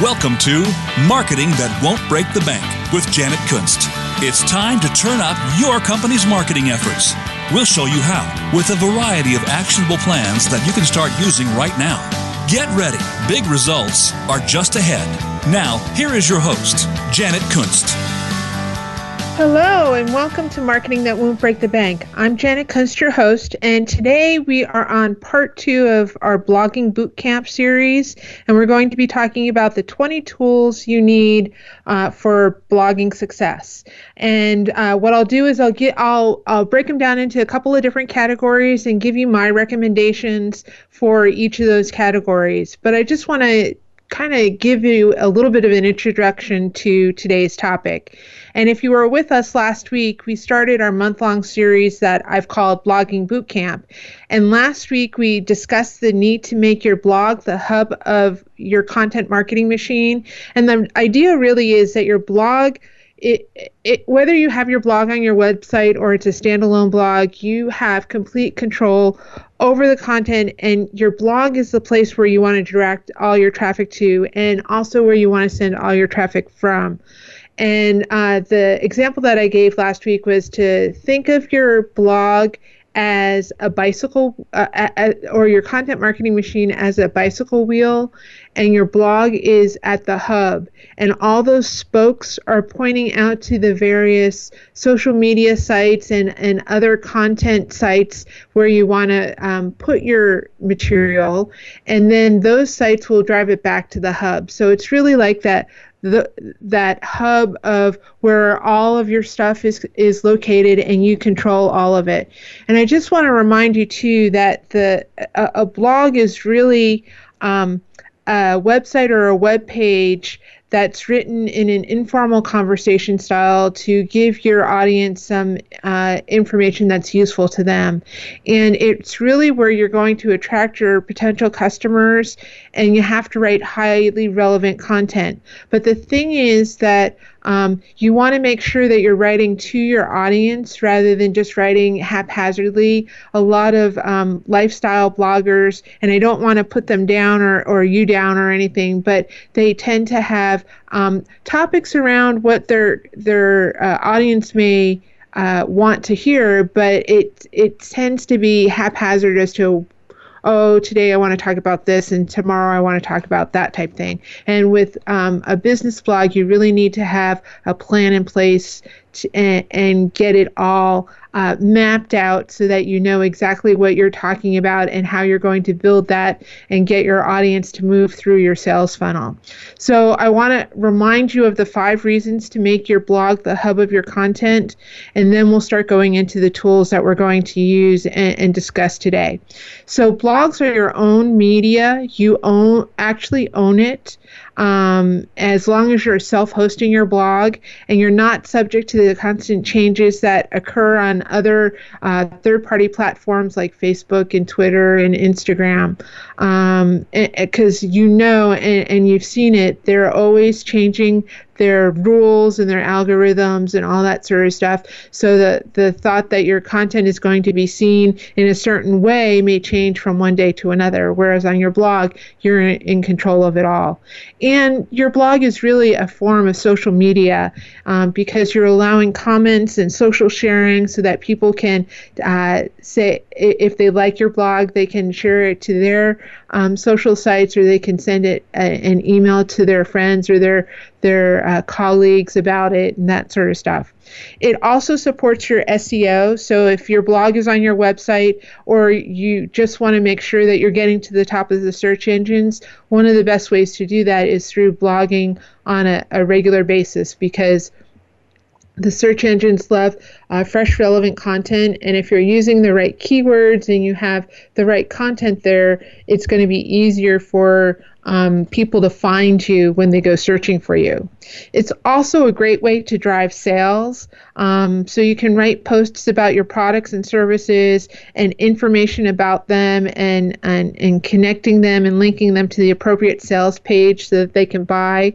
Welcome to Marketing That Won't Break the Bank with Janet Kunst. It's time to turn up your company's marketing efforts. We'll show you how with a variety of actionable plans that you can start using right now. Get ready. Big results are just ahead. Now, here is your host, Janet Kunst. Hello, and welcome to Marketing That Won't Break the Bank. I'm Janet Kunst, your host, and today we are on part two of our blogging bootcamp series, and we're going to be talking about the 20 tools you need uh, for blogging success. And uh, what I'll do is I'll get I'll I'll break them down into a couple of different categories and give you my recommendations for each of those categories. But I just want to kind of give you a little bit of an introduction to today's topic. And if you were with us last week, we started our month long series that I've called Blogging Bootcamp. And last week, we discussed the need to make your blog the hub of your content marketing machine. And the idea really is that your blog it, it, whether you have your blog on your website or it's a standalone blog, you have complete control over the content, and your blog is the place where you want to direct all your traffic to, and also where you want to send all your traffic from. And uh, the example that I gave last week was to think of your blog as a bicycle uh, or your content marketing machine as a bicycle wheel and your blog is at the hub. And all those spokes are pointing out to the various social media sites and, and other content sites where you want to um, put your material. And then those sites will drive it back to the hub. So it's really like that the that hub of where all of your stuff is is located and you control all of it. And I just want to remind you too that the a, a blog is really um, a website or a web page that's written in an informal conversation style to give your audience some uh, information that's useful to them. And it's really where you're going to attract your potential customers, and you have to write highly relevant content. But the thing is that um, you want to make sure that you're writing to your audience rather than just writing haphazardly. A lot of um, lifestyle bloggers, and I don't want to put them down or, or you down or anything, but they tend to have um, topics around what their their uh, audience may uh, want to hear, but it it tends to be haphazard as to oh, today I want to talk about this, and tomorrow I want to talk about that type thing. And with um, a business blog, you really need to have a plan in place to, and, and get it all uh, mapped out so that you know exactly what you're talking about and how you're going to build that and get your audience to move through your sales funnel. So, I want to remind you of the five reasons to make your blog the hub of your content, and then we'll start going into the tools that we're going to use and, and discuss today. So, blogs are your own media, you own actually own it um, as long as you're self hosting your blog and you're not subject to the constant changes that occur on other uh, third party platforms like Facebook and Twitter and Instagram. Because um, you know and, and you've seen it, they're always changing their rules and their algorithms and all that sort of stuff. So the, the thought that your content is going to be seen in a certain way may change from one day to another, whereas on your blog, you're in control of it all. And your blog is really a form of social media um, because you're allowing comments and social sharing so that people can uh, say if they like your blog, they can share it to their um, social sites or they can send it uh, an email to their friends or their their uh, colleagues about it and that sort of stuff. It also supports your SEO. So if your blog is on your website or you just want to make sure that you're getting to the top of the search engines, one of the best ways to do that is through blogging on a, a regular basis because the search engines love uh, fresh, relevant content. And if you're using the right keywords and you have the right content there, it's going to be easier for um, people to find you when they go searching for you. It's also a great way to drive sales. Um, so you can write posts about your products and services and information about them and, and, and connecting them and linking them to the appropriate sales page so that they can buy.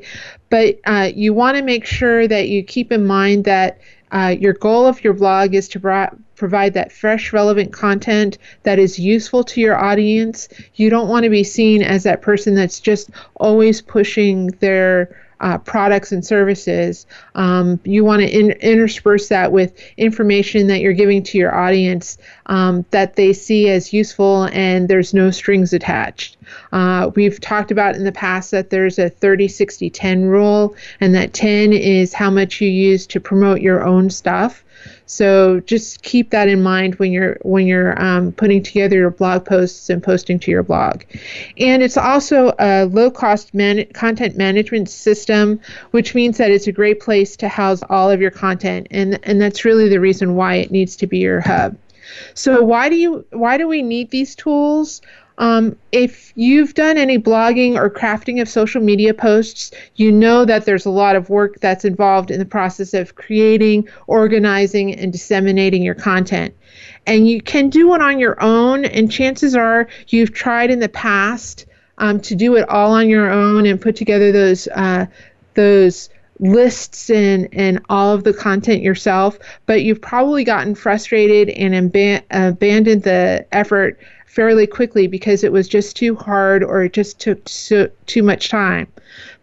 But uh, you want to make sure that you keep in mind that Uh, your goal of your blog is to bro- provide that fresh, relevant content that is useful to your audience. You don't want to be seen as that person that's just always pushing their uh, products and services. Um, you want to in- intersperse that with information that you're giving to your audience um, that they see as useful and there's no strings attached. Uh, we've talked about in the past that there's a 30 60 10 rule, and that 10 is how much you use to promote your own stuff. So just keep that in mind when you're when you're um, putting together your blog posts and posting to your blog. And it's also a low cost man- content management system, which means that it's a great place to house all of your content, and and that's really the reason why it needs to be your hub. So why do you why do we need these tools? Um, if you've done any blogging or crafting of social media posts, you know that there's a lot of work that's involved in the process of creating, organizing, and disseminating your content. And you can do it on your own, and chances are you've tried in the past um, to do it all on your own and put together those uh, those lists and and all of the content yourself but you've probably gotten frustrated and ab- abandoned the effort fairly quickly because it was just too hard or it just took so, too much time.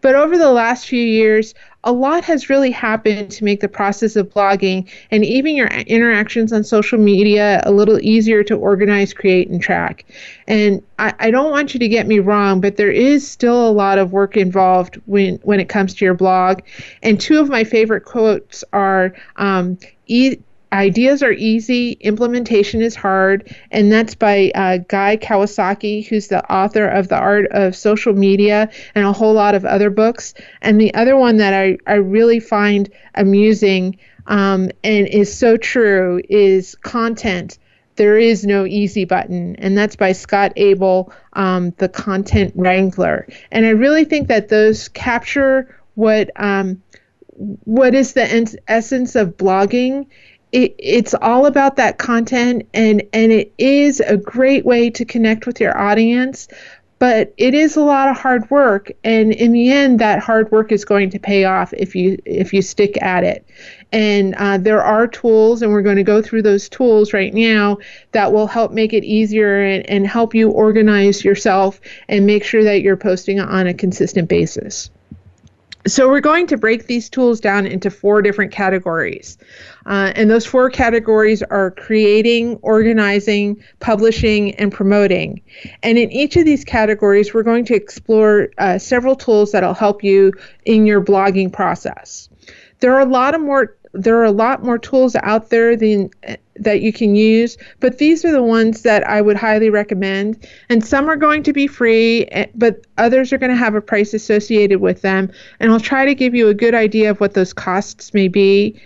But over the last few years, a lot has really happened to make the process of blogging and even your interactions on social media a little easier to organize, create, and track. And I, I, don't want you to get me wrong, but there is still a lot of work involved when, when it comes to your blog. And two of my favorite quotes are um, e- Ideas are easy, implementation is hard, and that's by uh, Guy Kawasaki, who's the author of The Art of Social Media and a whole lot of other books. And the other one that I, I really find amusing um, and is so true is content. There is no easy button, and that's by Scott Abel, um, the content wrangler. And I really think that those capture what um, what is the en- essence of blogging it, it's all about that content and and it is a great way to connect with your audience but it is a lot of hard work and in the end that hard work is going to pay off if you if you stick at it. And uh, there are tools and we're going to go through those tools right now that will help make it easier and, and help you organize yourself and make sure that you're posting on a consistent basis so we're going to break these tools down into four different categories. Uh, and those four categories are creating, organizing, publishing, and promoting. And in each of these categories, we're going to explore uh, several tools that'll help you in your blogging process. There are a lot of more there are a lot more tools out there than that you can use, but these are the ones that I would highly recommend. And some are going to be free, eh, but others are going to have a price associated with them. And I'll try to give you a good idea of what those costs may be.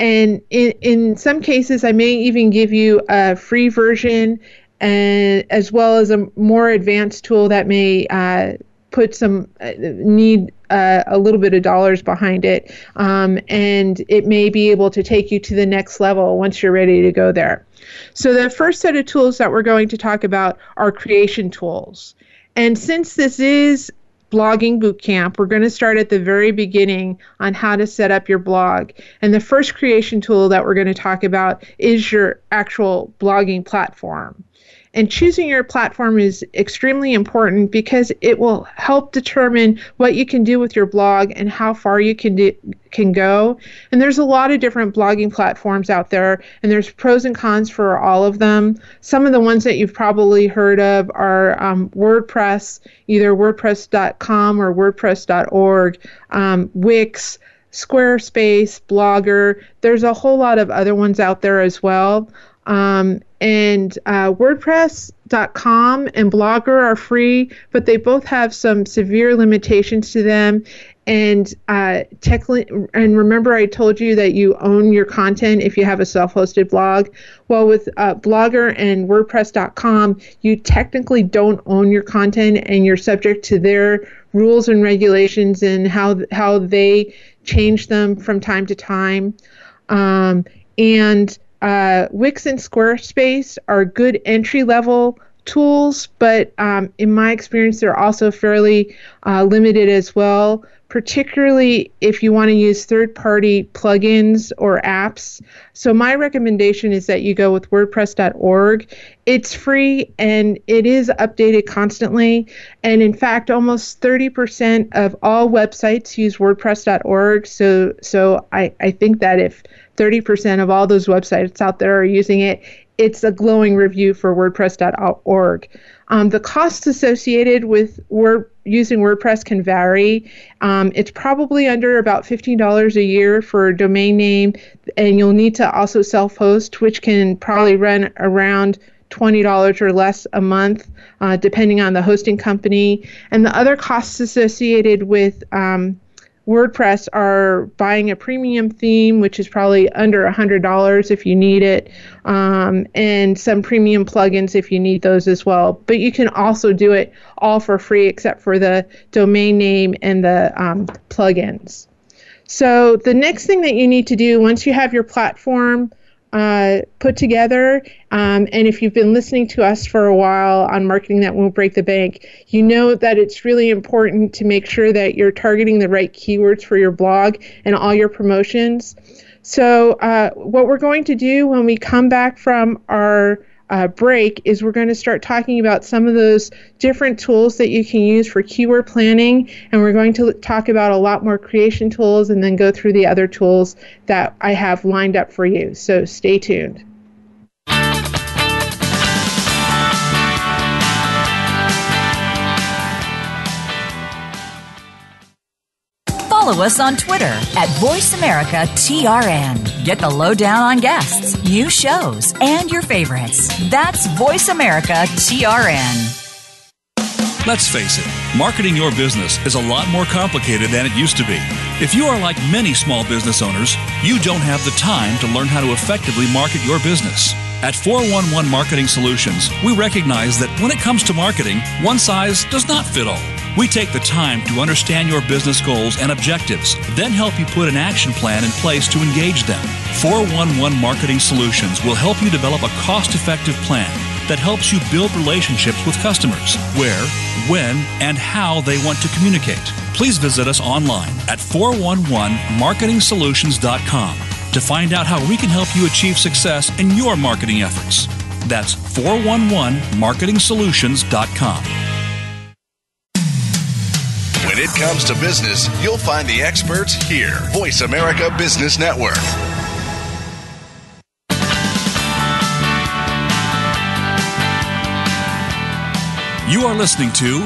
And in, in some cases, I may even give you a free version and as well as a more advanced tool that may uh, put some uh, need uh, a little bit of dollars behind it, um, and it may be able to take you to the next level once you're ready to go there. So, the first set of tools that we're going to talk about are creation tools. And since this is blogging bootcamp, we're going to start at the very beginning on how to set up your blog. And the first creation tool that we're going to talk about is your actual blogging platform. And choosing your platform is extremely important because it will help determine what you can do with your blog and how far you can do, can go. And there's a lot of different blogging platforms out there, and there's pros and cons for all of them. Some of the ones that you've probably heard of are um, WordPress, either WordPress.com or WordPress.org, um, Wix. Squarespace, Blogger. There's a whole lot of other ones out there as well. Um, and uh, WordPress.com and Blogger are free, but they both have some severe limitations to them. And uh, and remember, I told you that you own your content if you have a self-hosted blog. Well, with uh, Blogger and WordPress.com, you technically don't own your content, and you're subject to their rules and regulations and how how they change them from time to time. Um, and uh, Wix and Squarespace are good entry level tools, but um, in my experience, they're also fairly uh, limited as well, particularly if you want to use third party plugins or apps. So, my recommendation is that you go with WordPress.org. It's free and it is updated constantly. And in fact, almost 30% of all websites use WordPress.org. So, so I, I think that if 30% of all those websites out there are using it, it's a glowing review for WordPress.org. Um, the costs associated with Word, using WordPress can vary. Um, it's probably under about $15 a year for a domain name, and you'll need to also self host, which can probably run around $20 or less a month, uh, depending on the hosting company. And the other costs associated with um, WordPress are buying a premium theme, which is probably under $100 if you need it, um, and some premium plugins if you need those as well. But you can also do it all for free except for the domain name and the um, plugins. So the next thing that you need to do once you have your platform uh, put together. Um, and if you've been listening to us for a while on marketing that won't break the bank, you know that it's really important to make sure that you're targeting the right keywords for your blog and all your promotions. So, uh, what we're going to do when we come back from our uh, break is we're going to start talking about some of those different tools that you can use for keyword planning. And we're going to talk about a lot more creation tools and then go through the other tools that I have lined up for you. So stay tuned. Follow us on Twitter at VoiceAmericaTRN. Get the lowdown on guests, new shows, and your favorites. That's VoiceAmericaTRN. Let's face it, marketing your business is a lot more complicated than it used to be. If you are like many small business owners, you don't have the time to learn how to effectively market your business. At 411 Marketing Solutions, we recognize that when it comes to marketing, one size does not fit all. We take the time to understand your business goals and objectives, then help you put an action plan in place to engage them. 411 Marketing Solutions will help you develop a cost effective plan that helps you build relationships with customers where, when, and how they want to communicate. Please visit us online at 411marketingsolutions.com to find out how we can help you achieve success in your marketing efforts. That's 411marketingsolutions.com. It comes to business, you'll find the experts here. Voice America Business Network. You are listening to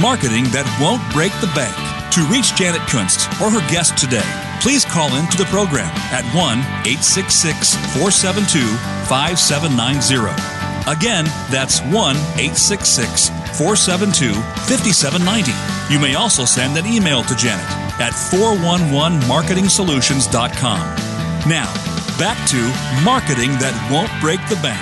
Marketing That Won't Break the Bank. To reach Janet Kunst or her guest today, please call in to the program at 1 866 472 5790. Again, that's 1 866 472 5790. You may also send an email to Janet at 411marketingsolutions.com. Now, back to Marketing That Won't Break the Bank.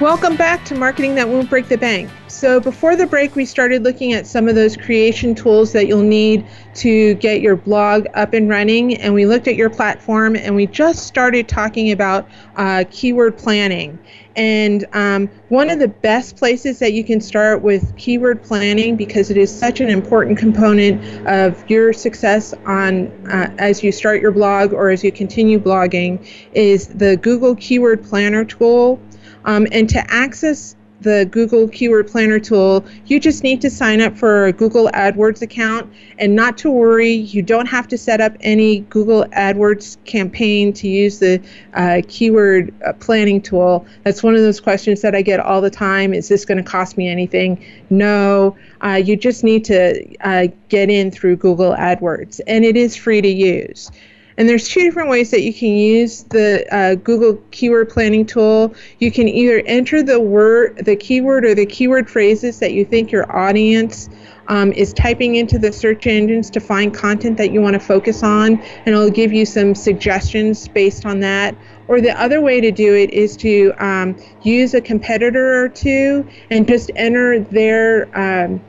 Welcome back to Marketing That Won't Break the Bank. So, before the break, we started looking at some of those creation tools that you'll need to get your blog up and running. And we looked at your platform and we just started talking about uh, keyword planning. And um, one of the best places that you can start with keyword planning, because it is such an important component of your success on uh, as you start your blog or as you continue blogging, is the Google Keyword Planner tool. Um, and to access the Google Keyword Planner tool, you just need to sign up for a Google AdWords account and not to worry, you don't have to set up any Google AdWords campaign to use the uh, keyword uh, planning tool. That's one of those questions that I get all the time. Is this going to cost me anything? No, uh, you just need to uh, get in through Google AdWords, and it is free to use. And there's two different ways that you can use the uh, Google Keyword Planning tool. You can either enter the word, the keyword, or the keyword phrases that you think your audience um, is typing into the search engines to find content that you want to focus on, and it'll give you some suggestions based on that. Or the other way to do it is to um, use a competitor or two and just enter their um,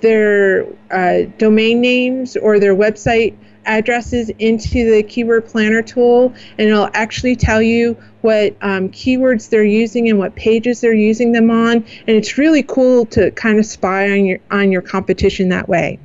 their uh, domain names or their website addresses into the keyword planner tool and it'll actually tell you what um, keywords they're using and what pages they're using them on and it's really cool to kind of spy on your on your competition that way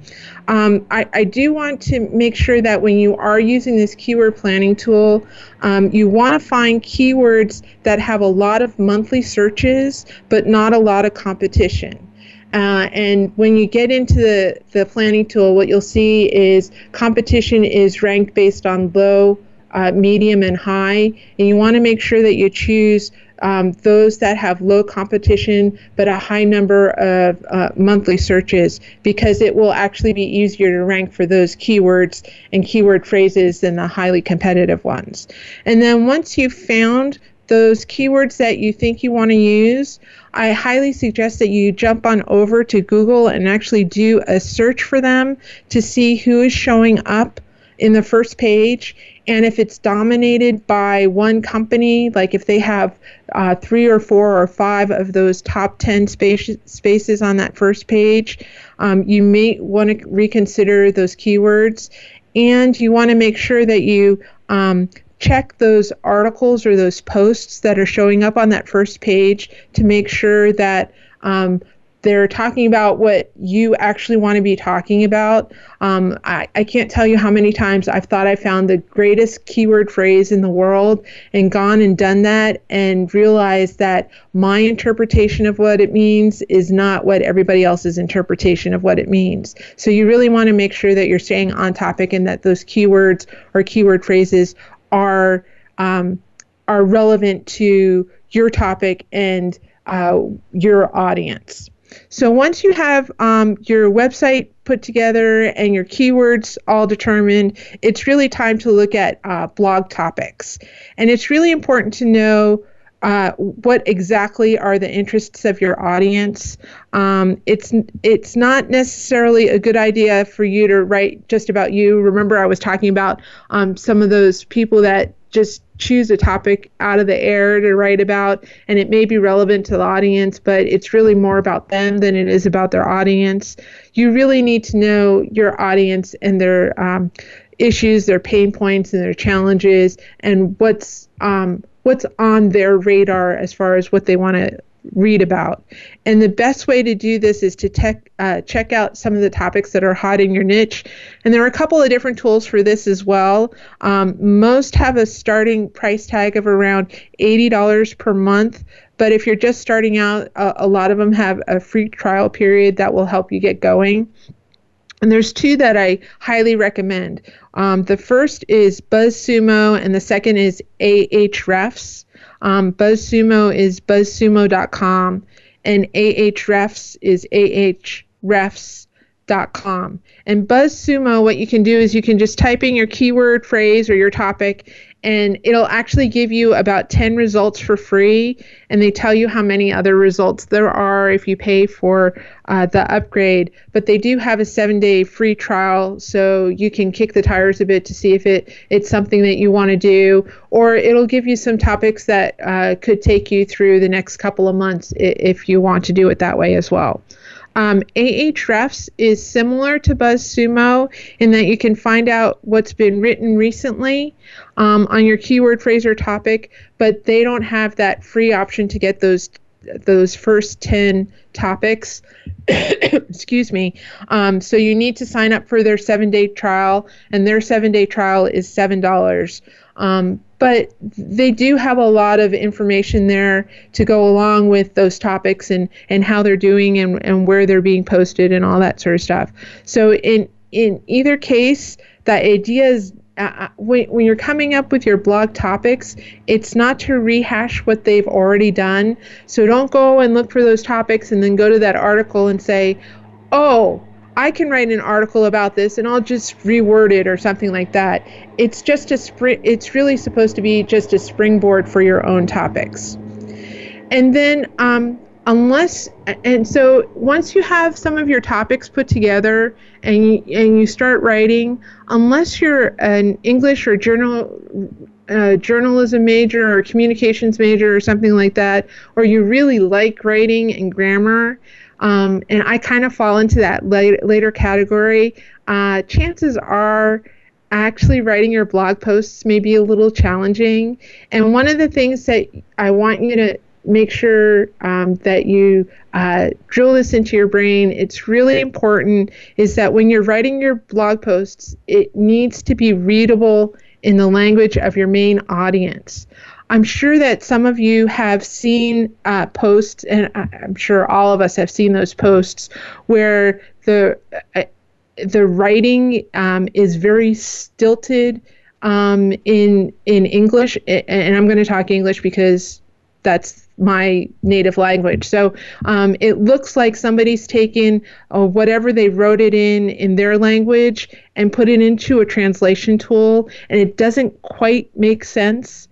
um, I, I, do want to make sure that when you are using this keyword planning tool, um, you want to find keywords that have a lot of monthly searches but not a lot of competition. Uh, and when you get into the, the planning tool, what you'll see is competition is ranked based on low, uh, medium, and high. And you want to make sure that you choose um, those that have low competition but a high number of uh, monthly searches because it will actually be easier to rank for those keywords and keyword phrases than the highly competitive ones. And then once you've found those keywords that you think you want to use, I highly suggest that you jump on over to Google and actually do a search for them to see who is showing up in the first page. And if it's dominated by one company, like if they have uh, three or four or five of those top 10 space, spaces on that first page, um, you may want to reconsider those keywords. And you want to make sure that you um, check those articles or those posts that are showing up on that first page to make sure that um, they're talking about what you actually want to be talking about. Um, I, I can't tell you how many times I've thought I found the greatest keyword phrase in the world and gone and done that and realized that my interpretation of what it means is not what everybody else's interpretation of what it means. So you really want to make sure that you're staying on topic and that those keywords or keyword phrases are um, are relevant to your topic and uh, your audience. So once you have um, your website put together and your keywords all determined, it's really time to look at uh, blog topics. And it's really important to know uh, what exactly are the interests of your audience. Um, it's it's not necessarily a good idea for you to write just about you. Remember, I was talking about um, some of those people that just choose a topic out of the air to write about, and it may be relevant to the audience, but it's really more about them than it is about their audience. You really need to know your audience and their um, issues, their pain points, and their challenges, and what's um, what's on their radar as far as what they want to read about. And the best way to do this is to tech, uh, check out some of the topics that are hot in your niche. And there are a couple of different tools for this as well. Um, most have a starting price tag of around $80 per month. But if you're just starting out, a lot of them have a free trial period that will help you get going. And there's two that I highly recommend. Um, the first is BuzzSumo, and the second is Ahrefs. Um, BuzzSumo is buzzsumo.com, and Ahrefs is ahrefs.com. And BuzzSumo, what you can do is you can just type in your keyword phrase or your topic, and it'll actually give you about 10 results for free and they tell you how many other results there are if you pay for uh, the upgrade. But they do have a seven day free trial so you can kick the tires a bit to see if it it's something that you want to do or it'll give you some topics that uh, could take you through the next couple of months if you want to do it that way as well um, Ahrefs is similar to BuzzSumo in that you can find out what's been written recently um, on your keyword phrase or topic, but they don't have that free option to get those those first 10 topics. Excuse me. Um, so you need to sign up for their seven day trial, and their seven day trial is $7. Um, but they do have a lot of information there to go along with those topics and, and how they're doing and, and where they're being posted and all that sort of stuff. So in in either case, the idea is uh, uh, when, when you're coming up with your blog topics, it's not to rehash what they've already done. So don't go and look for those topics and then go to that article and say, oh, I can write an article about this and I'll just reword it or something like that. It's just a spring it's really supposed to be just a springboard for your own topics. And then um, unless and so once you have some of your topics put together and you, and you start writing, unless you're an English or journal uh, journalism major or communications major or something like that, or you really like writing and grammar, um, and I kind of fall into that later, later category. Uh, chances are actually writing your blog posts may be a little challenging. And one of the things that I want you to make sure um, that you uh, drill this into your brain. It's really important is that when you're writing your blog posts, it needs to be readable in the language of your main audience. I'm sure that some of you have seen uh, posts, and I'm sure all of us have seen those posts where the uh, the writing um, is very stilted um, in in English, and I'm going to talk English because that's my native language. So um, it looks like somebody's taken uh, whatever they wrote it in in their language and put it into a translation tool, and it doesn't quite make sense.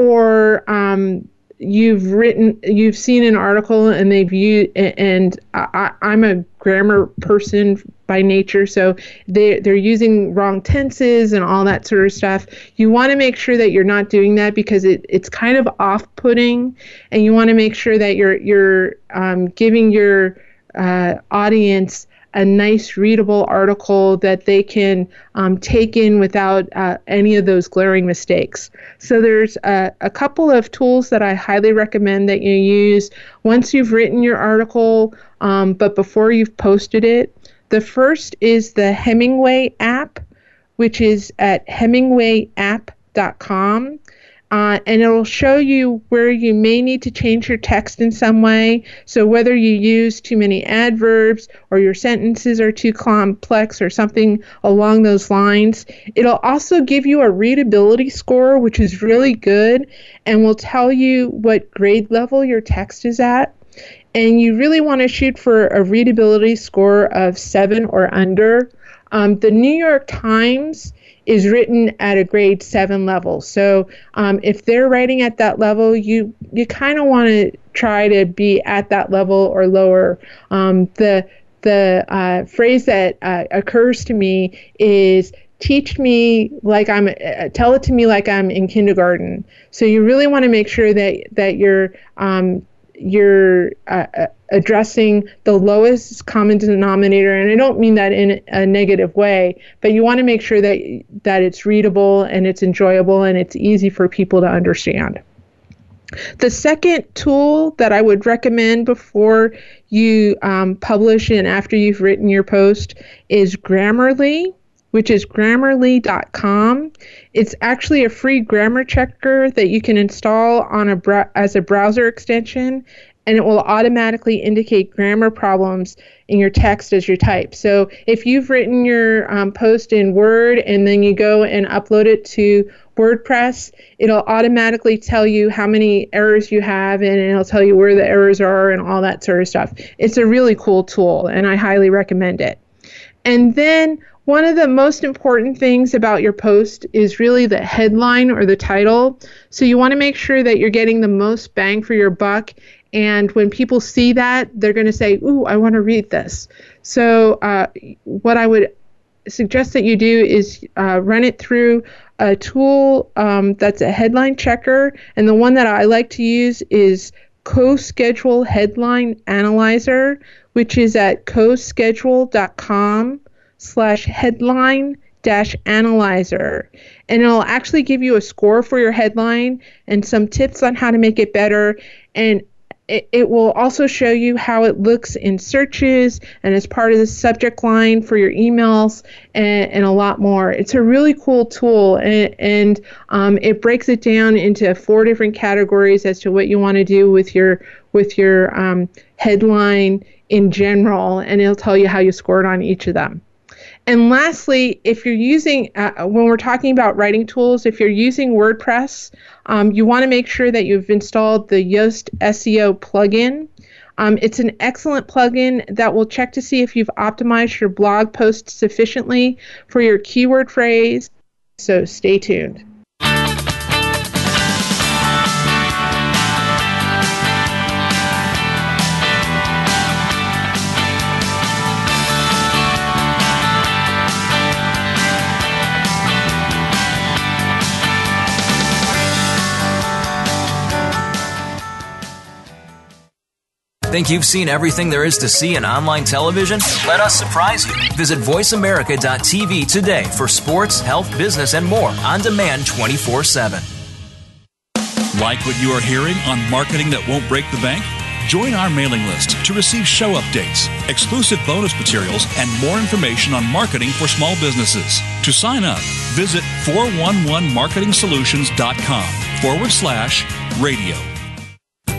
Or um, you've written, you've seen an article, and they've used, and I, I'm a grammar person by nature. So they they're using wrong tenses and all that sort of stuff. You want to make sure that you're not doing that because it, it's kind of off-putting, and you want to make sure that you're you're um, giving your uh, audience a nice readable article that they can um, take in without uh, any of those glaring mistakes. So there's a, a, couple of tools that I highly recommend that you use once you've written your article, um, but before you've posted it. The first is the Hemingway app, which is at hemingwayapp.com. Uh, and it'll show you where you may need to change your text in some way. So, whether you use too many adverbs or your sentences are too complex or something along those lines. It'll also give you a readability score, which is really good, and will tell you what grade level your text is at and you really want to shoot for a readability score of seven or under. Um, the New York Times is written at a grade seven level. So um, if they're writing at that level, you you kind of want to try to be at that level or lower. Um, the the uh, phrase that uh, occurs to me is teach me like I'm uh, tell it to me like I'm in kindergarten. So you really want to make sure that that you're um, you're uh, uh, addressing the lowest common denominator and i don't mean that in a negative way but you want to make sure that that it's readable and it's enjoyable and it's easy for people to understand the second tool that I would recommend before you um, publish and after you've written your post is Grammarly which is grammarly.com. It's actually a free grammar checker that you can install on a br- as a browser extension and it will automatically indicate grammar problems in your text as you type. So if you've written your um, post in Word and then you go and upload it to WordPress, it'll automatically tell you how many errors you have and it'll tell you where the errors are and all that sort of stuff. It's a really cool tool and I highly recommend it. And then one of the most important things about your post is really the headline or the title. So you want to make sure that you're getting the most bang for your buck. And when people see that, they're going to say, Ooh, I want to read this. So, uh, what I would suggest that you do is uh, run it through a tool um, that's a headline checker. And the one that I like to use is CoSchedule Headline Analyzer, which is at coschedule.com slash headline dash analyzer and it'll actually give you a score for your headline and some tips on how to make it better and it, it will also show you how it looks in searches and as part of the subject line for your emails and, and a lot more. It's a really cool tool and, and um, it breaks it down into four different categories as to what you want to do with your with your um, headline in general and it'll tell you how you scored on each of them. And lastly, if you're using, uh, when we're talking about writing tools, if you're using WordPress, um, you want to make sure that you've installed the Yoast SEO plugin. Um, it's an excellent plugin that will check to see if you've optimized your blog post sufficiently for your keyword phrase. So stay tuned. Think you've seen everything there is to see in online television? Let us surprise you. Visit VoiceAmerica.tv today for sports, health, business, and more on demand 24 7. Like what you are hearing on Marketing That Won't Break the Bank? Join our mailing list to receive show updates, exclusive bonus materials, and more information on marketing for small businesses. To sign up, visit 411marketingsolutions.com forward slash radio.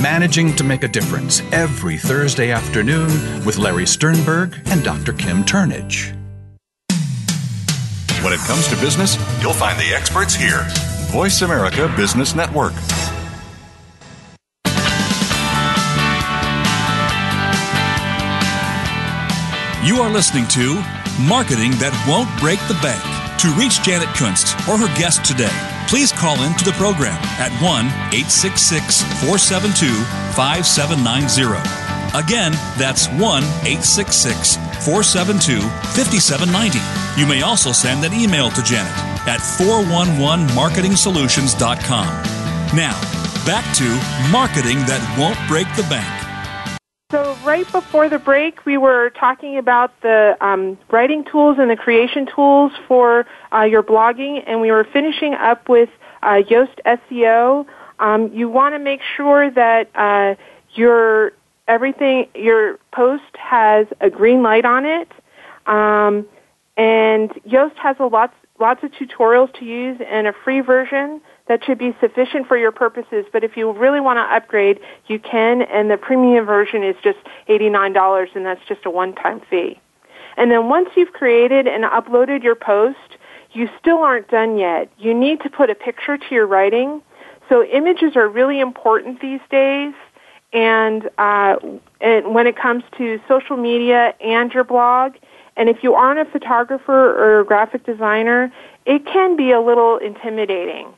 Managing to Make a Difference every Thursday afternoon with Larry Sternberg and Dr. Kim Turnage. When it comes to business, you'll find the experts here. Voice America Business Network. You are listening to Marketing That Won't Break the Bank. To reach Janet Kunst or her guest today, please call in to the program at 1 866 472 5790. Again, that's 1 866 472 5790. You may also send an email to Janet at 411marketingsolutions.com. Now, back to Marketing That Won't Break the Bank. Right before the break, we were talking about the um, writing tools and the creation tools for uh, your blogging, and we were finishing up with uh, Yoast SEO. Um, you want to make sure that uh, your everything, your post has a green light on it, um, and Yoast has a lots lots of tutorials to use and a free version that should be sufficient for your purposes. But if you really want to upgrade, you can, and the premium version is just $89, and that's just a one-time fee. And then once you've created and uploaded your post, you still aren't done yet. You need to put a picture to your writing. So images are really important these days. And, uh, and when it comes to social media and your blog, and if you aren't a photographer or a graphic designer, it can be a little intimidating.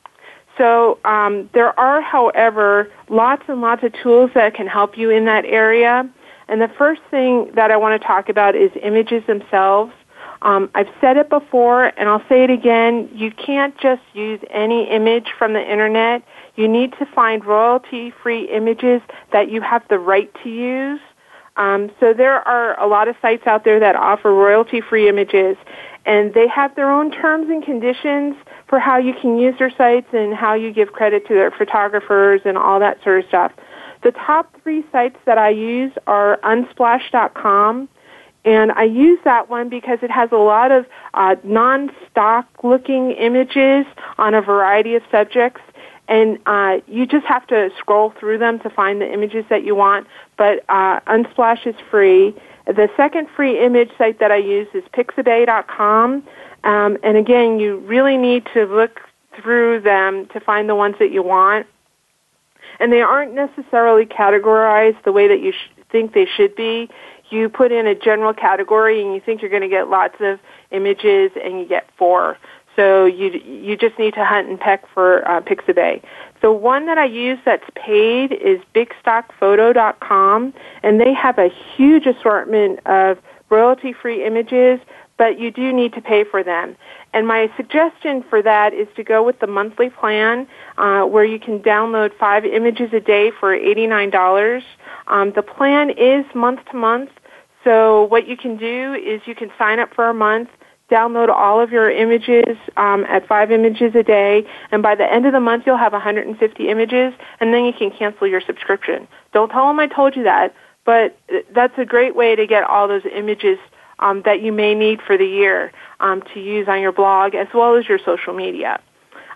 So um, there are, however, lots and lots of tools that can help you in that area. And the first thing that I want to talk about is images themselves. Um, I've said it before, and I'll say it again. You can't just use any image from the internet. You need to find royalty-free images that you have the right to use. Um, so there are a lot of sites out there that offer royalty-free images, and they have their own terms and conditions for how you can use their sites and how you give credit to their photographers and all that sort of stuff. The top three sites that I use are unsplash.com, and I use that one because it has a lot of uh, non-stock looking images on a variety of subjects and uh, you just have to scroll through them to find the images that you want. But uh, Unsplash is free. The second free image site that I use is Pixabay.com. Um, and again, you really need to look through them to find the ones that you want. And they aren't necessarily categorized the way that you sh- think they should be. You put in a general category and you think you're going to get lots of images and you get four. So you you just need to hunt and peck for uh, Pixabay. The one that I use that's paid is BigStockPhoto.com, and they have a huge assortment of royalty-free images but you do need to pay for them. And my suggestion for that is to go with the monthly plan, uh, where you can download five images a day for $89. Um, the plan is month to month, so what you can do is you can sign up for a month, download all of your images um, at five images a day, and by the end of the month you'll have 150 images, and then you can cancel your subscription. Don't tell them I told you that, but that's a great way to get all those images um, that you may need for the year um, to use on your blog as well as your social media.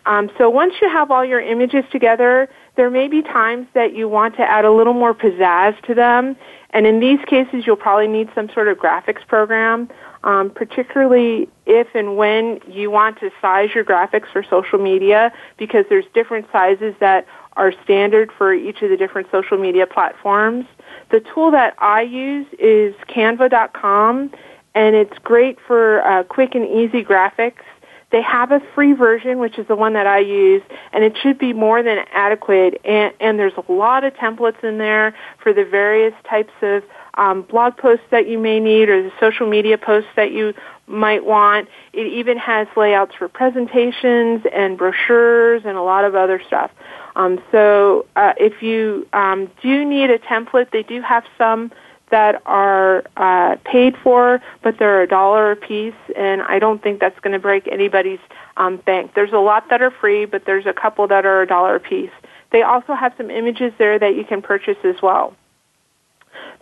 Um, so once you have all your images together, there may be times that you want to add a little more pizzazz to them. And in these cases, you'll probably need some sort of graphics program, um, particularly if and when you want to size your graphics for social media, because there's different sizes that are standard for each of the different social media platforms. The tool that I use is canva.com and it's great for uh, quick and easy graphics. They have a free version, which is the one that I use, and it should be more than adequate. And, and there's a lot of templates in there for the various types of um, blog posts that you may need or the social media posts that you might want. It even has layouts for presentations and brochures and a lot of other stuff. Um, so uh, if you um, do need a template, they do have some that are uh, paid for, but they're a dollar a piece, and I don't think that's going to break anybody's um, bank. There's a lot that are free, but there's a couple that are a dollar a piece. They also have some images there that you can purchase as well.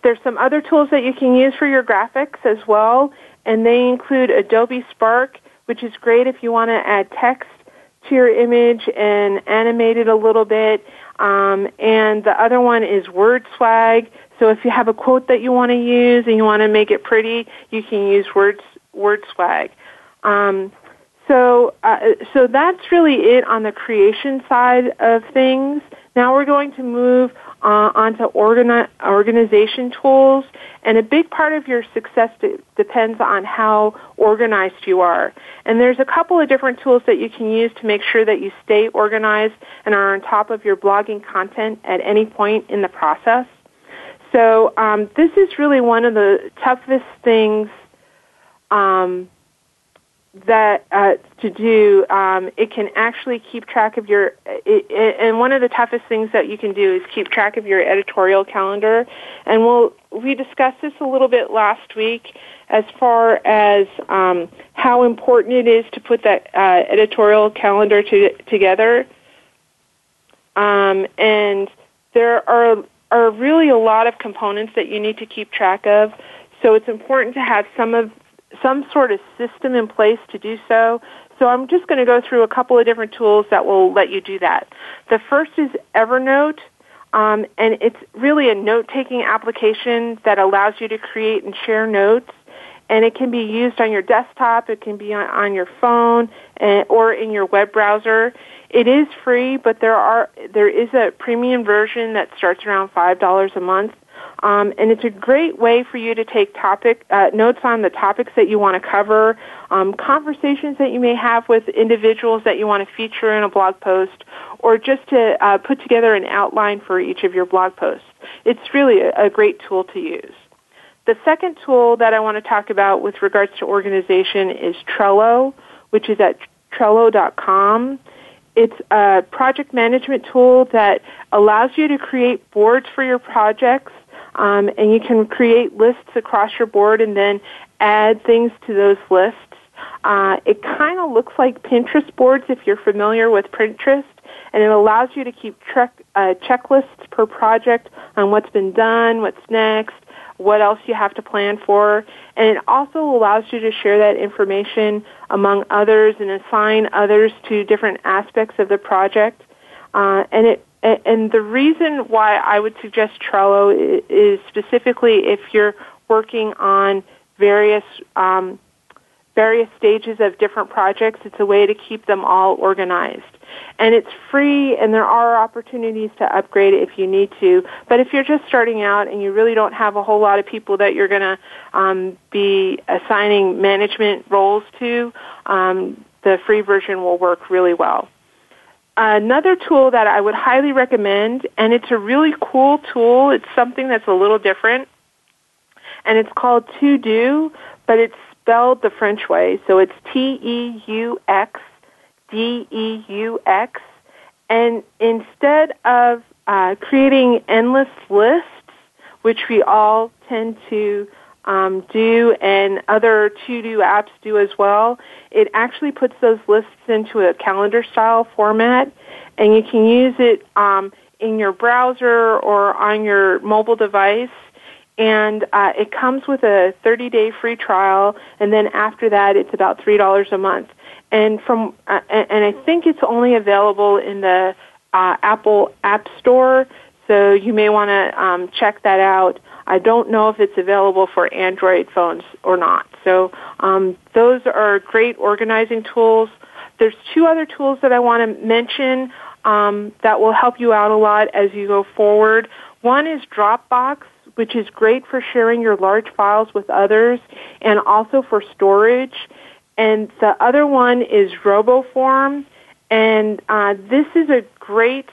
There's some other tools that you can use for your graphics as well, and they include Adobe Spark, which is great if you want to add text to your image and animate it a little bit. Um, and the other one is WordSwag. So if you have a quote that you want to use and you want to make it pretty, you can use Words WordSwag. Um, so uh, so that's really it on the creation side of things. Now we're going to move uh, onto organi- organization tools, and a big part of your success de- depends on how organized you are. And there's a couple of different tools that you can use to make sure that you stay organized and are on top of your blogging content at any point in the process. So um, this is really one of the toughest things um, that uh, to do. Um, it can actually keep track of your, it, it, and one of the toughest things that you can do is keep track of your editorial calendar. And we'll we discussed this a little bit last week as far as um, how important it is to put that uh, editorial calendar to, together. Um, and there are are really a lot of components that you need to keep track of. So it's important to have some of some sort of system in place to do so. So I'm just going to go through a couple of different tools that will let you do that. The first is Evernote. Um, and it's really a note-taking application that allows you to create and share notes. And it can be used on your desktop, it can be on, on your phone, and, or in your web browser. It is free, but there are there is a premium version that starts around five dollars a month. Um, and it's a great way for you to take topic uh, notes on the topics that you want to cover, um, conversations that you may have with individuals that you want to feature in a blog post, or just to uh, put together an outline for each of your blog posts. It's really a, a great tool to use. The second tool that I want to talk about with regards to organization is Trello, which is at trello.com. It's a project management tool that allows you to create boards for your projects um, and you can create lists across your board and then add things to those lists. Uh, it kind of looks like Pinterest boards if you're familiar with Pinterest, and it allows you to keep uh, checklists per project on what's been done, what's next, what else you have to plan for, and it also allows you to share that information among others and assign others to different aspects of the project. Uh, and it and the reason why I would suggest Trello is specifically if you're working on various um, various stages of different projects. It's a way to keep them all organized. And it's free and there are opportunities to upgrade if you need to. But if you're just starting out and you really don't have a whole lot of people that you're going to um, be assigning management roles to, um, the free version will work really well. Another tool that I would highly recommend, and it's a really cool tool, it's something that's a little different, and it's called To Do, but it's spelled the French way. So it's T-E-U-X, D-E-U-X, and instead of uh, creating endless lists, which we all tend to um, do and other to-do apps do as well. It actually puts those lists into a calendar style format and you can use it um, in your browser or on your mobile device and uh, it comes with a 30 day free trial and then after that it's about $3 a month and from uh, and I think it's only available in the uh, Apple App Store so you may want to um, check that out I don't know if it's available for Android phones or not. So um, those are great organizing tools. There's two other tools that I want to mention um, that will help you out a lot as you go forward. One is Dropbox, which is great for sharing your large files with others and also for storage. And the other one is RoboForm, and uh, this is a great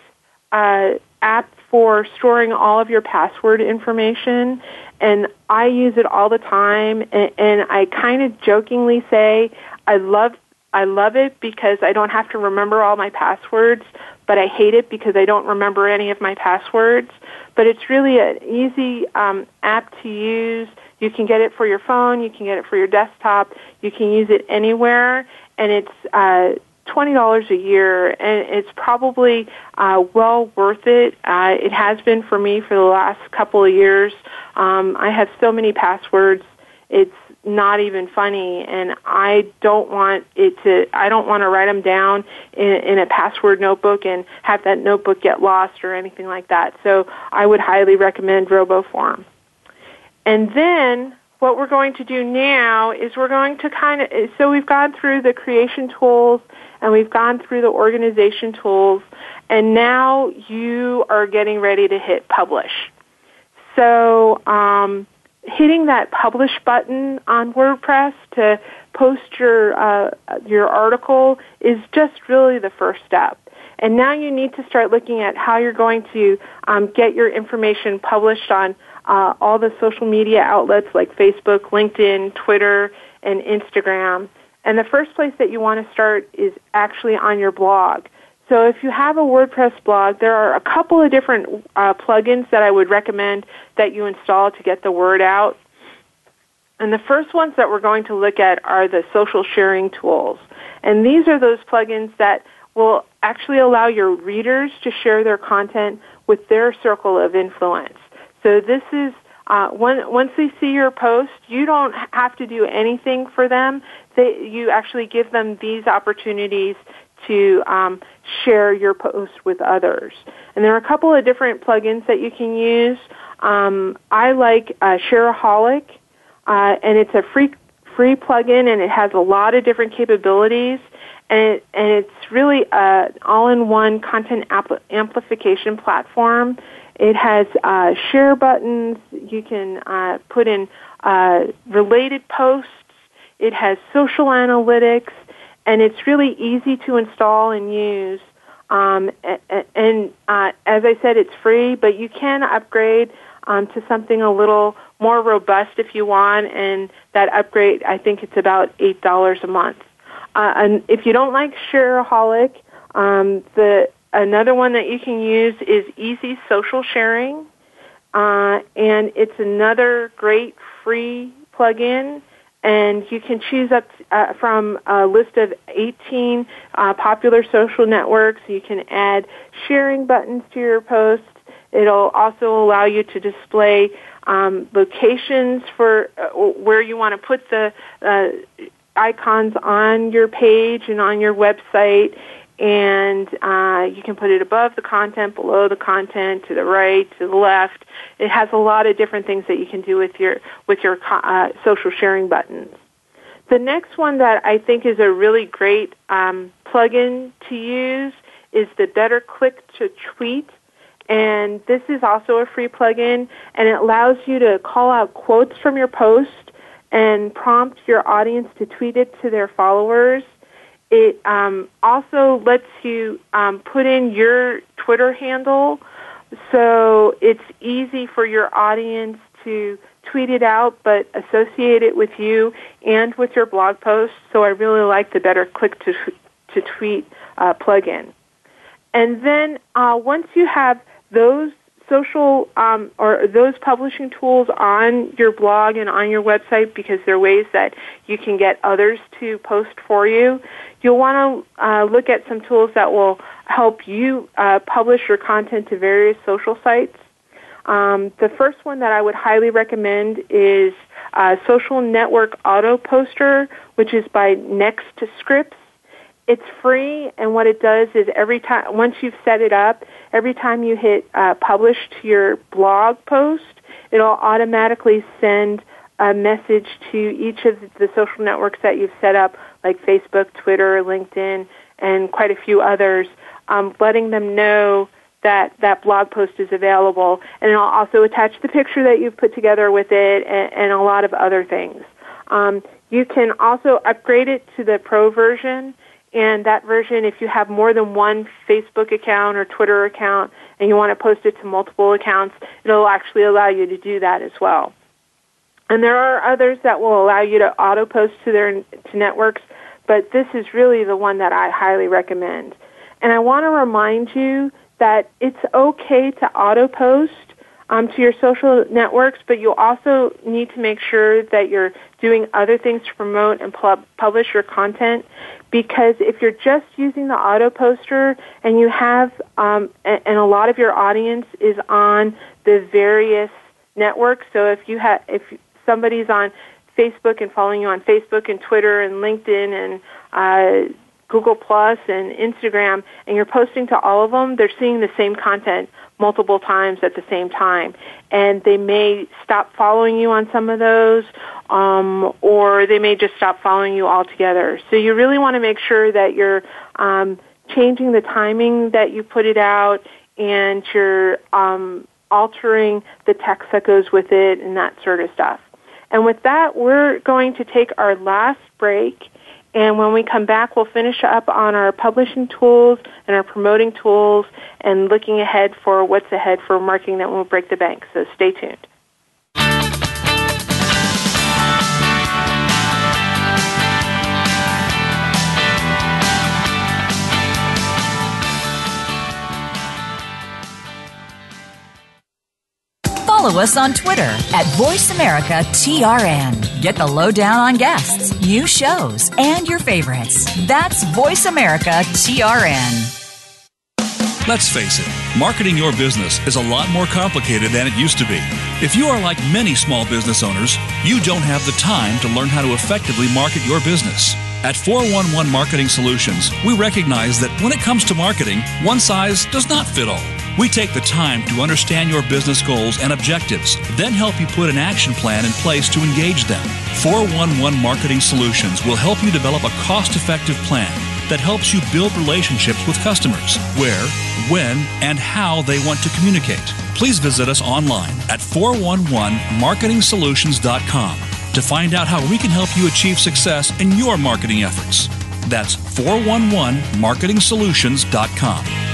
uh, app for storing all of your password information. And I use it all the time, and, and I kind of jokingly say I love I love it because I don't have to remember all my passwords, but I hate it because I don't remember any of my passwords. But it's really an easy um, app to use. You can get it for your phone, you can get it for your desktop, you can use it anywhere, and it's uh, twenty dollars a year, and it's probably uh, well worth it. Uh, it has been for me for the last couple of years. Um, I have so many passwords. It's not even funny and I don't want it to I don't want to write them down in, in a password notebook and have that notebook get lost or anything like that. So I would highly recommend RoboForm. And then what we're going to do now is we're going to kind of so we've gone through the creation tools and we've gone through the organization tools and now you are getting ready to hit publish. So um, hitting that publish button on WordPress to post your uh, your article is just really the first step. And now you need to start looking at how you're going to um, get your information published on uh, all the social media outlets like Facebook, LinkedIn, Twitter, and Instagram. And the first place that you want to start is actually on your blog. So if you have a WordPress blog, there are a couple of different uh, plugins that I would recommend that you install to get the word out. And the first ones that we're going to look at are the social sharing tools. And these are those plugins that will actually allow your readers to share their content with their circle of influence. So this is uh, when, once they see your post, you don't have to do anything for them. They, you actually give them these opportunities to um, share your post with others. And there are a couple of different plugins that you can use. Um, I like uh, Shareaholic, uh, and it's a free free plugin, and it has a lot of different capabilities. And, it, and it's really an all-in-one content amplification platform. It has uh, share buttons. You can uh, put in uh, related posts. It has social analytics and it's really easy to install and use. Um, and uh, as I said, it's free, but you can upgrade um, to something a little more robust if you want. And that upgrade, I think it's about eight dollars a month. Uh, and if you don't like Shareaholic, um, the another one that you can use is Easy Social Sharing, uh, and it's another great free plugin and you can choose up uh, from a list of 18 uh, popular social networks. You can add sharing buttons to your posts. It'll also allow you to display um, locations for uh, where you want to put the uh, icons on your page and on your website and uh, you can put it above the content, below the content, to the right, to the left. It has a lot of different things that you can do with your with your uh, social sharing buttons. The next one that I think is a really great um, plugin to use is the Better Click to Tweet. And this is also a free plugin, and it allows you to call out quotes from your post and prompt your audience to tweet it to their followers. It um, also lets you um, put in your Twitter handle, so it's easy for your audience to tweet it out, but associate it with you and with your blog post. So I really like the Better Click to to Tweet uh, plugin. And then uh, once you have those social um, or those publishing tools on your blog and on your website because they're ways that you can get others to post for you. You'll want to uh, look at some tools that will help you uh, publish your content to various social sites. Um, the first one that I would highly recommend is uh, Social Network Auto Poster, which is by Next Scripts. It's free, and what it does is every time, once you've set it up, every time you hit uh, publish to your blog post, it'll automatically send a message to each of the social networks that you've set up, like Facebook, Twitter, LinkedIn, and quite a few others, um, letting them know that that blog post is available, and I'll also attach the picture that you've put together with it, and, and a lot of other things. Um, you can also upgrade it to the pro version, and that version, if you have more than one Facebook account or Twitter account, and you want to post it to multiple accounts, it'll actually allow you to do that as well. And there are others that will allow you to auto post to their to networks, but this is really the one that I highly recommend. And I want to remind you that it's okay to auto post um, to your social networks, but you also need to make sure that you're doing other things to promote and pub- publish your content. Because if you're just using the auto poster and you have, um, and, a lot of your audience is on the various networks, so if you have, if somebody's on Facebook and following you on Facebook and Twitter and LinkedIn and uh, Google Plus and Instagram, and you're posting to all of them, they're seeing the same content multiple times at the same time. And they may stop following you on some of those, um, or they may just stop following you altogether. So you really want to make sure that you're um, changing the timing that you put it out, and you're um, altering the text that goes with it, and that sort of stuff. And with that, we're going to take our last break. And when we come back, we'll finish up on our publishing tools and our promoting tools and looking ahead for what's ahead for marketing that won't break the bank. So stay tuned. Follow us on Twitter at VoiceAmericaTRN. Get the lowdown on guests, new shows, and your favorites. That's VoiceAmericaTRN. Let's face it, marketing your business is a lot more complicated than it used to be. If you are like many small business owners, you don't have the time to learn how to effectively market your business. At 411 Marketing Solutions, we recognize that when it comes to marketing, one size does not fit all. We take the time to understand your business goals and objectives, then help you put an action plan in place to engage them. 411 Marketing Solutions will help you develop a cost effective plan that helps you build relationships with customers where, when, and how they want to communicate. Please visit us online at 411marketingsolutions.com to find out how we can help you achieve success in your marketing efforts. That's 411marketingsolutions.com.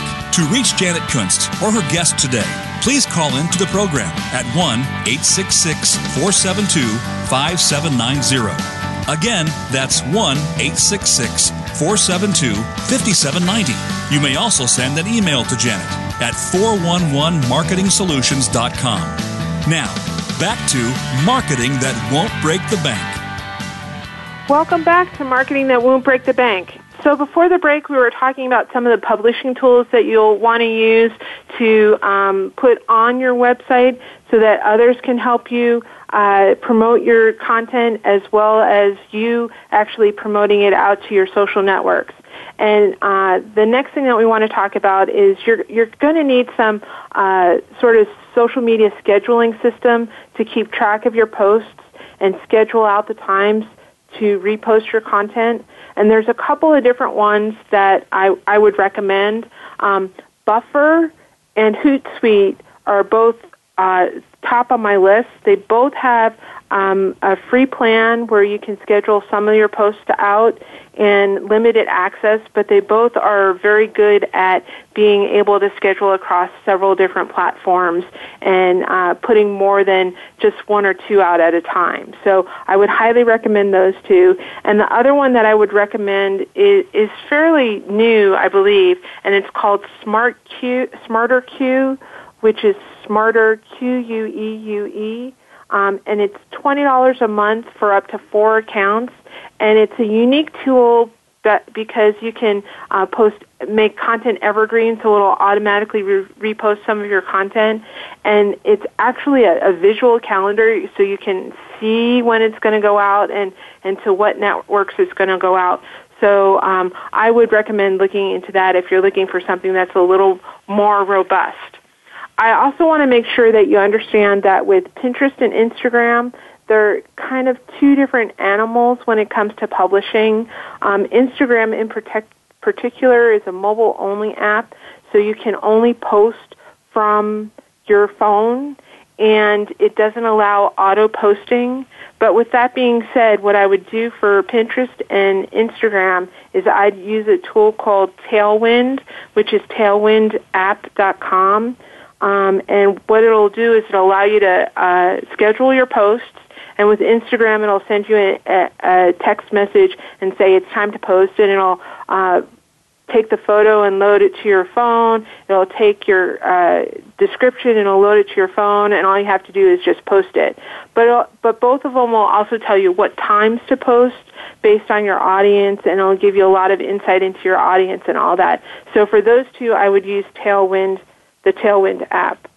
To reach Janet Kunst or her guest today, please call in to the program at 1 866 472 5790. Again, that's 1 866 472 5790. You may also send an email to Janet at 411marketingsolutions.com. Now, back to Marketing That Won't Break the Bank. Welcome back to Marketing That Won't Break the Bank. So before the break, we were talking about some of the publishing tools that you'll want to use to um, put on your website so that others can help you uh, promote your content as well as you actually promoting it out to your social networks. And uh, the next thing that we want to talk about is you're you're going to need some uh, sort of social media scheduling system to keep track of your posts and schedule out the times to repost your content. And there's a couple of different ones that I, I would recommend. Um, Buffer and Hootsuite are both uh, top on my list. They both have um, a free plan where you can schedule some of your posts out and limited access, but they both are very good at being able to schedule across several different platforms and uh, putting more than just one or two out at a time. So I would highly recommend those two. And the other one that I would recommend is, is fairly new, I believe, and it's called Smart Q, Smarter which is Smarter Q U E U E um, and it's twenty dollars a month for up to four accounts, and it's a unique tool that because you can uh, post make content evergreen so it'll automatically re- repost some of your content. And it's actually a, a visual calendar so you can see when it's going to go out and and to what networks it's going to go out. So um, i would recommend looking into that if you're looking for something that's a little more robust I also want to make sure that you understand that with Pinterest and Instagram, they're kind of two different animals when it comes to publishing. Um, Instagram, in protect, particular, is a mobile only app, so you can only post from your phone, and it doesn't allow auto posting. But with that being said, what I would do for Pinterest and Instagram is I'd use a tool called Tailwind, which is tailwindapp.com. Um, and what it'll do is it'll allow you to uh, schedule your posts. And with Instagram, it'll send you a, a, text message and say it's time to post it. And it'll uh, take the photo and load it to your phone. It'll take your uh, description and it'll load it to your phone. And all you have to do is just post it. But but both of them will also tell you what times to post based on your audience, and it'll give you a lot of insight into your audience and all that. So for those two, I would use Tailwind the Tailwind app.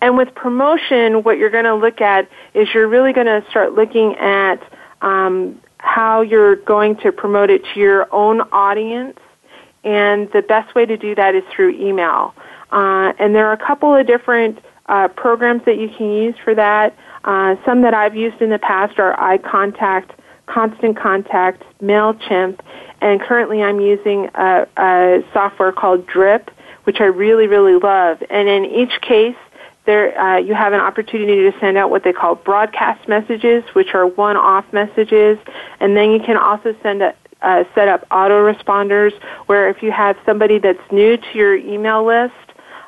And with promotion, what you're going to look at is you're really going to start looking at um, how you're going to promote it to your own audience. And the best way to do that is through email. Uh, and there are a couple of different uh, programs that you can use for that. Uh, some that I've used in the past are iContact, Constant Contact, MailChimp, and currently I'm using a, a software called Drip which I really, really love. And in each case, there uh, you have an opportunity to send out what they call broadcast messages, which are one-off messages, and then you can also send a, uh, set up autoresponders where if you have somebody that's new to your email list,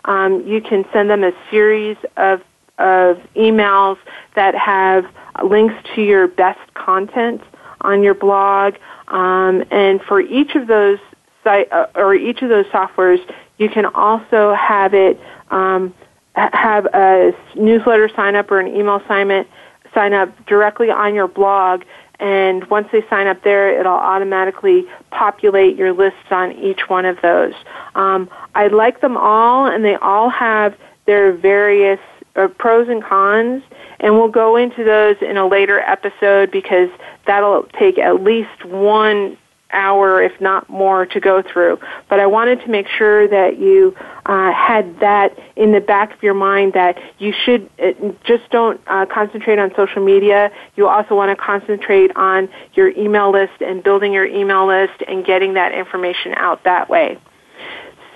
um, you can send them a series of of emails that have links to your best content on your blog. Um, and for each of those site uh, or each of those softwares, you can also have it um, have a newsletter sign up or an email sign sign up directly on your blog. And once they sign up there, it'll automatically populate your lists on each one of those. Um, I like them all, and they all have their various uh, pros and cons. And we'll go into those in a later episode because that'll take at least one hour, if not more, to go through. But I wanted to make sure that you uh, had that in the back of your mind that you should uh, just don't uh, concentrate on social media. You also want to concentrate on your email list and building your email list and getting that information out that way.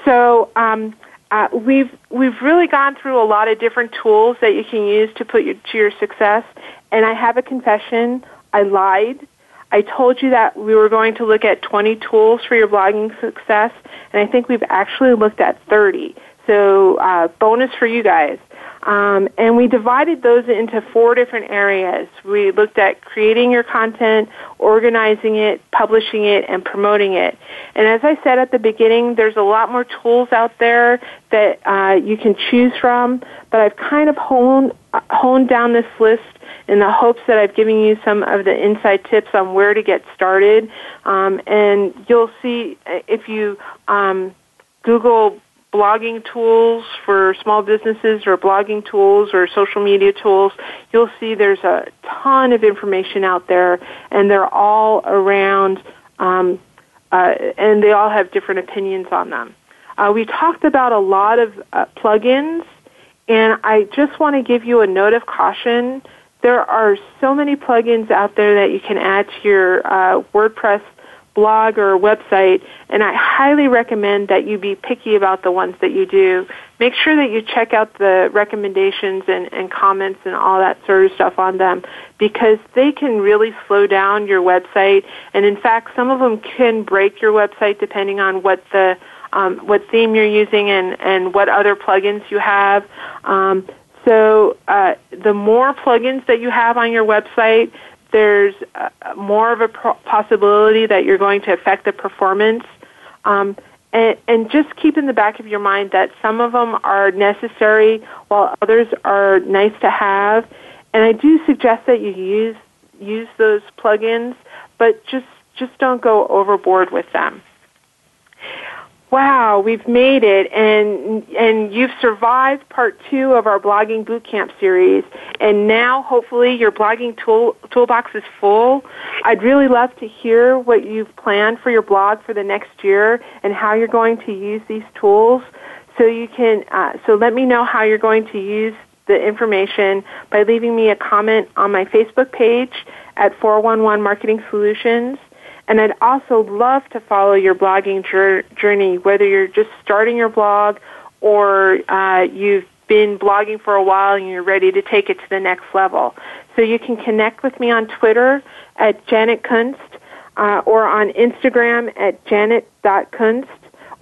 So. Um, uh, we've we've really gone through a lot of different tools that you can use to put you to your success. And I have a confession: I lied I told you that we were going to look at 20 tools for your blogging success, and I think we've actually looked at 30. So, uh, bonus for you guys. Um, and we divided those into four different areas. We looked at creating your content, organizing it, publishing it, and promoting it. And as I said at the beginning, there's a lot more tools out there that uh, you can choose from, but I've kind of honed, uh, honed down this list in the hopes that I've given you some of the inside tips on where to get started. Um, and you'll see uh, if you um, Google blogging tools for small businesses or blogging tools or social media tools, you'll see there's a ton of information out there, and they're all around, um, uh, and they all have different opinions on them. Uh, we talked about a lot of uh, plugins, and I just want to give you a note of caution there are so many plugins out there that you can add to your uh, WordPress blog or website, and I highly recommend that you be picky about the ones that you do. Make sure that you check out the recommendations and, and comments and all that sort of stuff on them because they can really slow down your website. And in fact, some of them can break your website depending on what the um, what theme you're using and, and what other plugins you have. Um, so uh, the more plugins that you have on your website, there's uh, more of a pro- possibility that you're going to affect the performance. Um, and, and, just keep in the back of your mind that some of them are necessary while others are nice to have. And I do suggest that you use use those plugins, but just just don't go overboard with them wow, we've made it, and and you've survived part two of our blogging bootcamp series, and now hopefully your blogging tool toolbox is full. I'd really love to hear what you've planned for your blog for the next year and how you're going to use these tools. So you can uh, so let me know how you're going to use the information by leaving me a comment on my Facebook page at 411 Marketing Solutions and I'd also love to follow your blogging journey, whether you're just starting your blog or uh, you've been blogging for a while and you're ready to take it to the next level. So you can connect with me on Twitter at Janet Kunst uh, or on Instagram at janet.kunst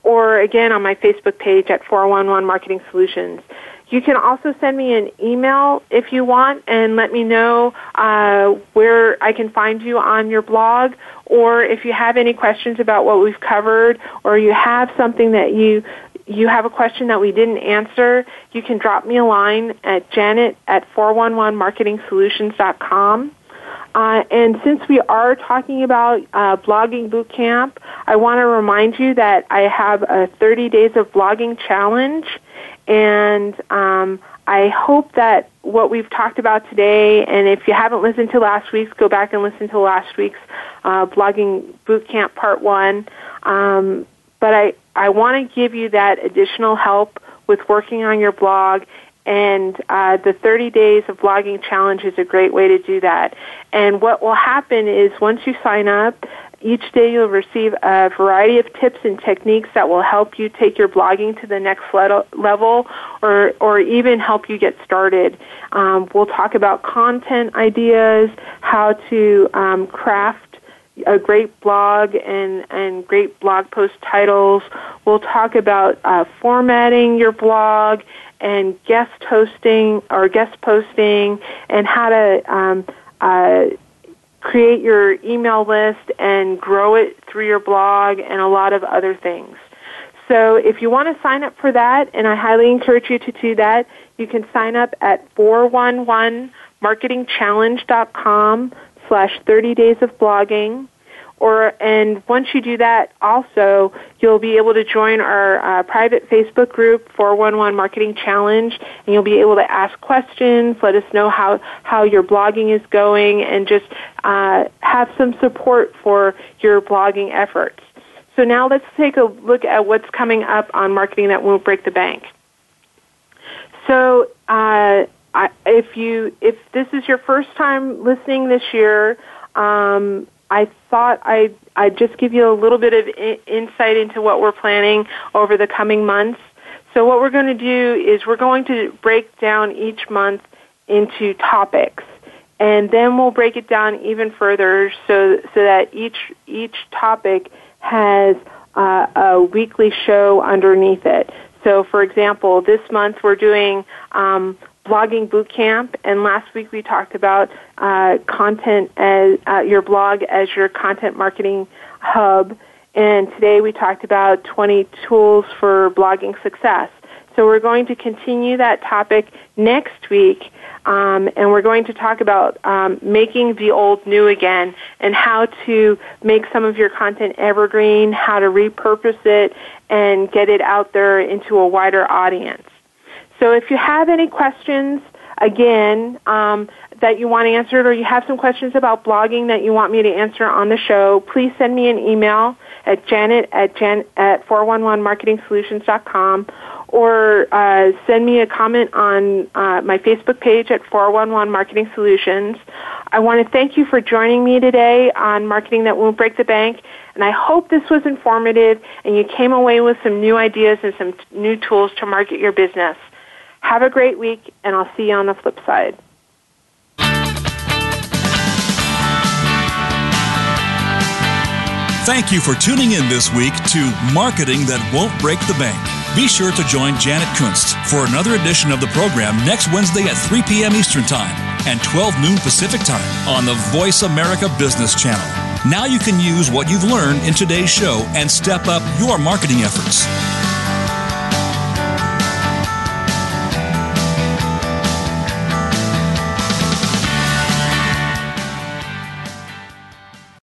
or again on my Facebook page at 411 Marketing Solutions. You can also send me an email if you want and let me know uh, where I can find you on your blog or if you have any questions about what we've covered or you have something that you you have a question that we didn't answer, you can drop me a line at janet at 411marketingsolutions.com. Uh, and since we are talking about uh, blogging bootcamp, I want to remind you that I have a 30 days of blogging challenge, and um, I hope that what we've talked about today, and if you haven't listened to last week's, go back and listen to last week's uh, blogging bootcamp part one. Um, but I, I want to give you that additional help with working on your blog and uh, the 30 days of blogging challenge is a great way to do that. And what will happen is once you sign up, each day you'll receive a variety of tips and techniques that will help you take your blogging to the next level or, or even help you get started. Um, we'll talk about content ideas, how to um, craft a great blog and, and great blog post titles. We'll talk about uh, formatting your blog and guest hosting or guest posting and how to um, uh, create your email list and grow it through your blog and a lot of other things. So if you want to sign up for that, and I highly encourage you to do that, you can sign up at 411marketingchallenge.com slash 30 days of blogging or and once you do that also you'll be able to join our uh, private facebook group 411 marketing challenge and you'll be able to ask questions let us know how how your blogging is going and just uh, have some support for your blogging efforts. So now let's take a look at what's coming up on marketing that won't break the bank. So uh, I, if you if this is your first time listening this year um, I thought I'd, I'd just give you a little bit of I- insight into what we're planning over the coming months. So what we're going to do is we're going to break down each month into topics. And then we'll break it down even further so, so that each, each topic has uh, a weekly show underneath it. So, for example, this month we're doing um, blogging boot camp, and last week we talked about uh, content as uh, your blog as your content marketing hub, and today we talked about 20 tools for blogging success. So we're going to continue that topic next week, um, and we're going to talk about um, making the old new again and how to make some of your content evergreen, how to repurpose it, and get it out there into a wider audience. So if you have any questions, again, um, that you want answered or you have some questions about blogging that you want me to answer on the show, please send me an email at janet at, jan- at 411marketingsolutions.com or uh, send me a comment on uh, my Facebook page at 411 Marketing Solutions. I want to thank you for joining me today on Marketing That Won't Break the Bank. And I hope this was informative and you came away with some new ideas and some new tools to market your business. Have a great week, and I'll see you on the flip side. Thank you for tuning in this week to Marketing That Won't Break the Bank. Be sure to join Janet Kunst for another edition of the program next Wednesday at 3 p.m. Eastern Time and 12 noon Pacific Time on the Voice America Business Channel. Now you can use what you've learned in today's show and step up your marketing efforts.